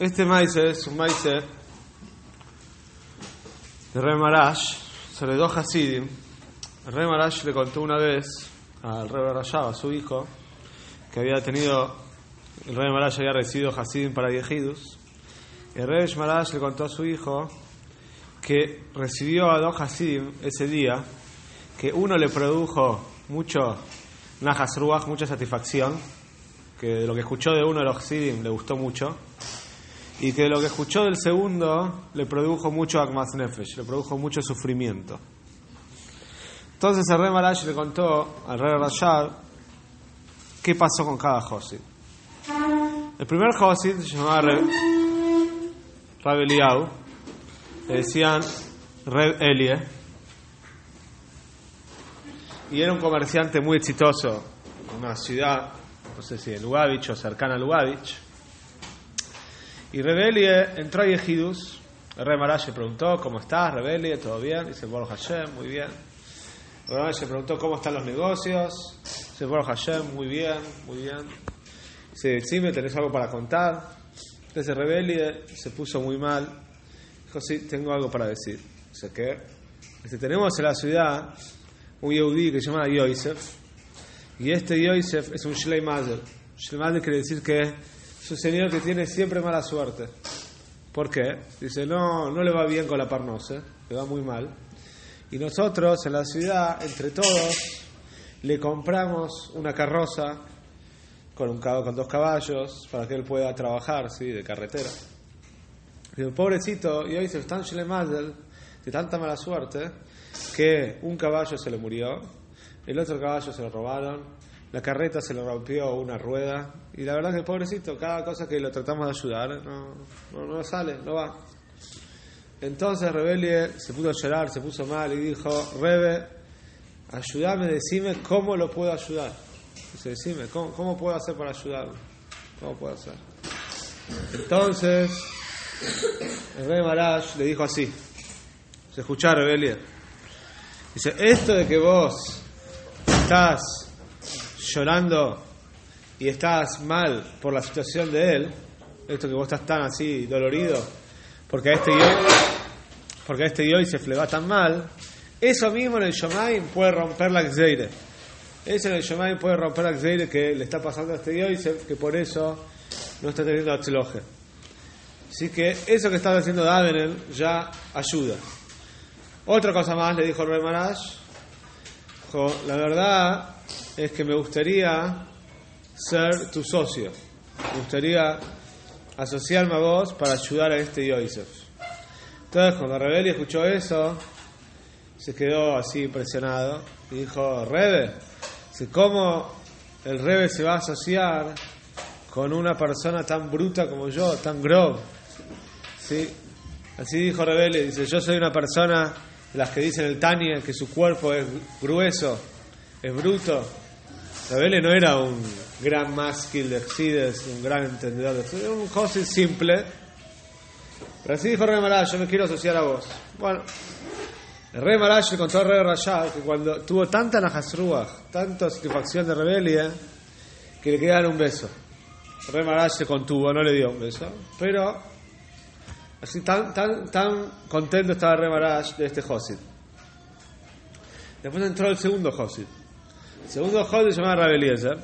Este maíz es un maíz de Rey Marash sobre dos Hasidim. El Rey Marash le contó una vez al Rey Rayab, a su hijo, que había tenido, el Rey Marash había recibido Hasidim para Yehidus. El Rey Marash le contó a su hijo que recibió a dos Hasidim ese día, que uno le produjo mucho Ruach, mucha satisfacción, que lo que escuchó de uno de los Hasidim le gustó mucho y que lo que escuchó del segundo le produjo mucho Akmas Nefesh, le produjo mucho sufrimiento. Entonces el rey Marash le contó al rey Rashad qué pasó con cada Josid. El primer Josid se llamaba Reb, Eliau, le decían Reb Elie, y era un comerciante muy exitoso en una ciudad, no sé si en Lugavich o cercana a Lugavich. Y Rebelie entró a Yehidus. El rey Marash le preguntó, ¿cómo estás, Rebelie? ¿Todo bien? Dice, Baruch Hashem, muy bien. Marash le preguntó, ¿cómo están los negocios? Dice, Baruch Hashem, muy bien, muy bien. Dice, decime, ¿tenés algo para contar? Entonces Rebelie se puso muy mal. Dijo, sí, tengo algo para decir. Dice, ¿qué? Dice, tenemos en la ciudad un Yehudi que se llama Yosef. Y este Yosef es un Shlei Mazel. Shlei Mazel quiere decir que es señor que tiene siempre mala suerte. ¿Por qué? Dice, no, no le va bien con la parnose, le va muy mal. Y nosotros en la ciudad, entre todos, le compramos una carroza con, un, con dos caballos para que él pueda trabajar, ¿sí? De carretera. Y el pobrecito, y hoy se están de tanta mala suerte, que un caballo se le murió, el otro caballo se lo robaron, la carreta se le rompió una rueda y la verdad que pobrecito, cada cosa que lo tratamos de ayudar no, no, no sale, no va. Entonces Rebelie se puso a llorar, se puso mal y dijo, Rebe, ayúdame, decime cómo lo puedo ayudar. Dice, decime, ¿cómo, ¿cómo puedo hacer para ayudarlo? ¿Cómo puedo hacer? Entonces, el le dijo así, se escucha Rebelie. Dice, esto de que vos estás llorando y estás mal por la situación de él, esto que vos estás tan así dolorido, porque a este yo, porque a este yo se le va tan mal, eso mismo en el Shomaim puede romper la Xeire. Eso en el Shomaim puede romper la Xeire que le está pasando a este Yosef, que por eso no está teniendo Atzloje. Así que eso que estaba haciendo Davenel ya ayuda. Otra cosa más le dijo el rey Marash. La verdad es que me gustaría ser tu socio. Me gustaría asociarme a vos para ayudar a este Yosef. Entonces, cuando Rebeli escuchó eso, se quedó así impresionado y dijo, Rebe, ¿cómo el Rebe se va a asociar con una persona tan bruta como yo, tan grob? ¿Sí? Así dijo Rebeli, dice, yo soy una persona las que dicen el Tania que su cuerpo es grueso, es bruto. Rebele no era un gran másquil de Exides, un gran entendedor de era un José simple. Pero así dijo rey Marash, yo me quiero asociar a vos. Bueno, el rey Marash le contó al rey Rashad que cuando tuvo tanta Najasruach, tanta satisfacción de rebelia, que le quedaron un beso. El rey Marash se contuvo, no le dio un beso, pero Así tan, tan, tan contento estaba el rey Marash de este Josid. Después entró el segundo Josid. El segundo Josid se llamaba Rabeliezer.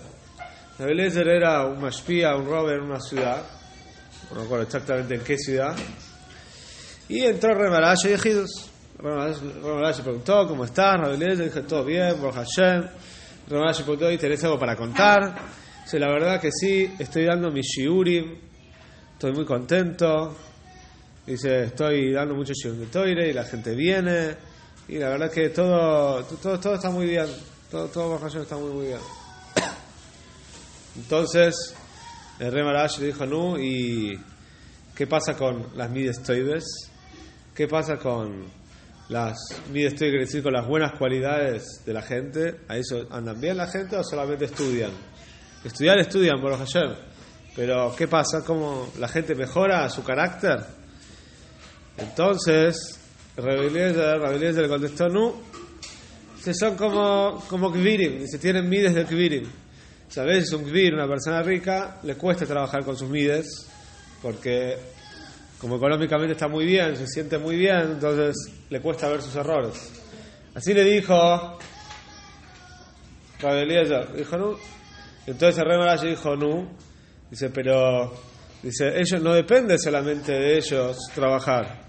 Rabeliezer era un mashpía, un rover en una ciudad. No recuerdo exactamente en qué ciudad. Y entró el rey Marash y Ejidus. El rey Marash preguntó, ¿cómo estás? Rabeliezer dije, todo bien, por Hashem. El rey Marash preguntó, ¿y tenés algo para contar? Dice, la verdad que sí, estoy dando mi shiurim. Estoy muy contento. Dice, estoy dando mucho shiur de toire y la gente viene. Y la verdad que todo, todo, todo está muy bien. Todo, todo bajo está muy, muy bien. Entonces, el rey Marash le dijo, no, ¿y qué pasa con las mides toibes? ¿Qué pasa con las mides toibes, quiere decir con las buenas cualidades de la gente? ¿A eso andan bien la gente o solamente estudian? Estudiar, estudian, por Hashem. Pero, ¿qué pasa? ¿Cómo la gente mejora su carácter? Entonces, Rabeliezer le contestó, no, se son como, como Kvirim, se tienen mides de Kvirim. Veces un Kvir, una persona rica, le cuesta trabajar con sus mides, porque como económicamente está muy bien, se siente muy bien, entonces le cuesta ver sus errores. Así le dijo dijo no. Entonces el rey dijo no. Dice, pero dice, ellos no depende solamente de ellos trabajar.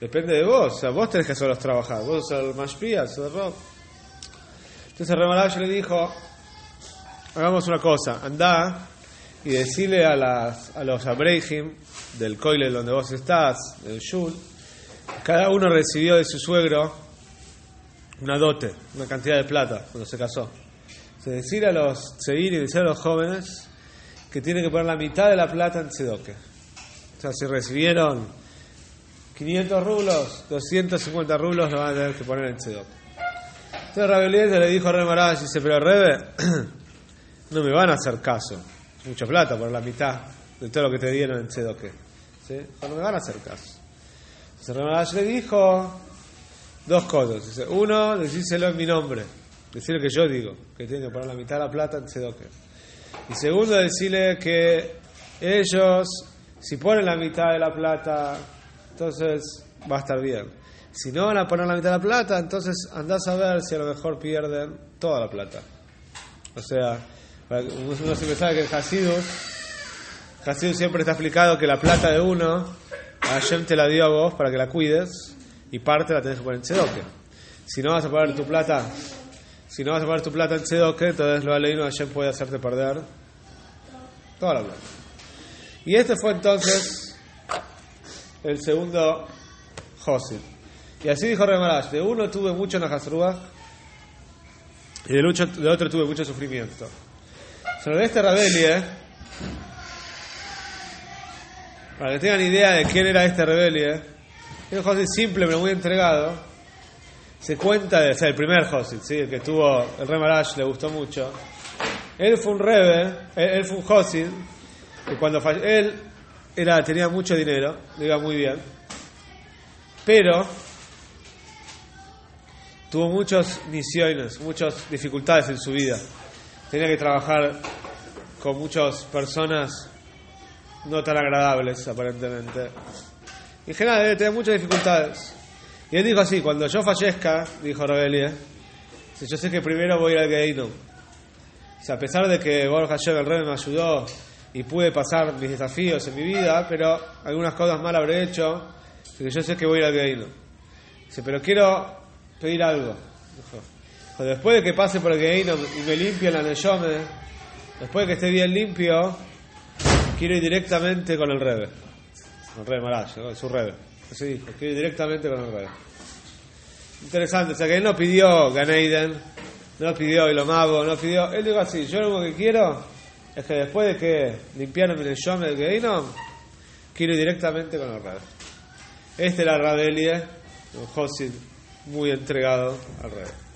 Depende de vos, o sea, vos tenés que hacerlos trabajar, vos sos el mashpia, sos el rock. Entonces rey le dijo, hagamos una cosa, anda y decirle a, los Abreihim del coile donde vos estás, del Shul, cada uno recibió de su suegro una dote, una cantidad de plata cuando se casó. Se decir a los seguir y decir a los jóvenes que tienen que poner la mitad de la plata en Tzedoke. O sea, si recibieron 500 rublos, 250 rublos lo van a tener que poner en Tzedoke. Entonces le dijo a Rebe dice, pero Rebe, no me van a hacer caso. mucha plata por la mitad de todo lo que te dieron en Tzedoke. ¿Sí? No me van a hacer caso. Entonces Rebe le dijo dos cosas. Dice, uno, decíselo en mi nombre. Decirle que yo digo, que tiene que poner la mitad de la plata en Tzedoke. Y segundo, decirle que ellos, si ponen la mitad de la plata, entonces va a estar bien. Si no van a poner la mitad de la plata, entonces andás a ver si a lo mejor pierden toda la plata. O sea, uno siempre sabe que el Hasidus, siempre está explicado que la plata de uno, Hashem te la dio a vos para que la cuides y parte la tenés que poner en. Si no vas a poner tu plata si no vas a poner tu plata en Tzedoke, entonces lo leído Hashem puede hacerte perder toda la plata. Y este fue entonces el segundo Josid. Y así dijo Remarash, de uno tuve mucho Nahasruach y del, otro tuve mucho sufrimiento. Sobre este Rabelie, para que tengan idea de quién era este Rabelie, es un Josid simple pero muy entregado se cuenta de ser el primer Josid, ¿sí? el que tuvo el Rey Marash, le gustó mucho. Él fue un Rebe, él, fue un Josid, y cuando él era, tenía mucho dinero, le iba muy bien, pero tuvo muchas misiones, muchas dificultades en su vida. Tenía que trabajar con muchas personas no tan agradables, aparentemente. En general, debe muchas dificultades. Y él dijo así, cuando yo fallezca, dijo Rebelia, yo sé que primero voy a ir al Geino. O sea, a pesar de que Borja el rey, me ayudó y pude pasar mis desafíos en mi vida, pero algunas cosas mal habré hecho, que yo sé que voy a ir al Geino. Dice, pero quiero pedir algo. Dijo, después de que pase por el Geino y me limpie la Neyome, después de que esté bien limpio, quiero ir directamente con el Rebe. El Rebe Marash, su Rebe. Así dijo, que directamente con el rey. Interesante, o sea que él no pidió Ganeiden, no pidió Ilomabo, no pidió. Él dijo así: Yo lo que quiero es que después de que limpiaron el Shome del Geino, quiero ir directamente con el rey. Este era Rabelie, un Josid muy entregado al rey.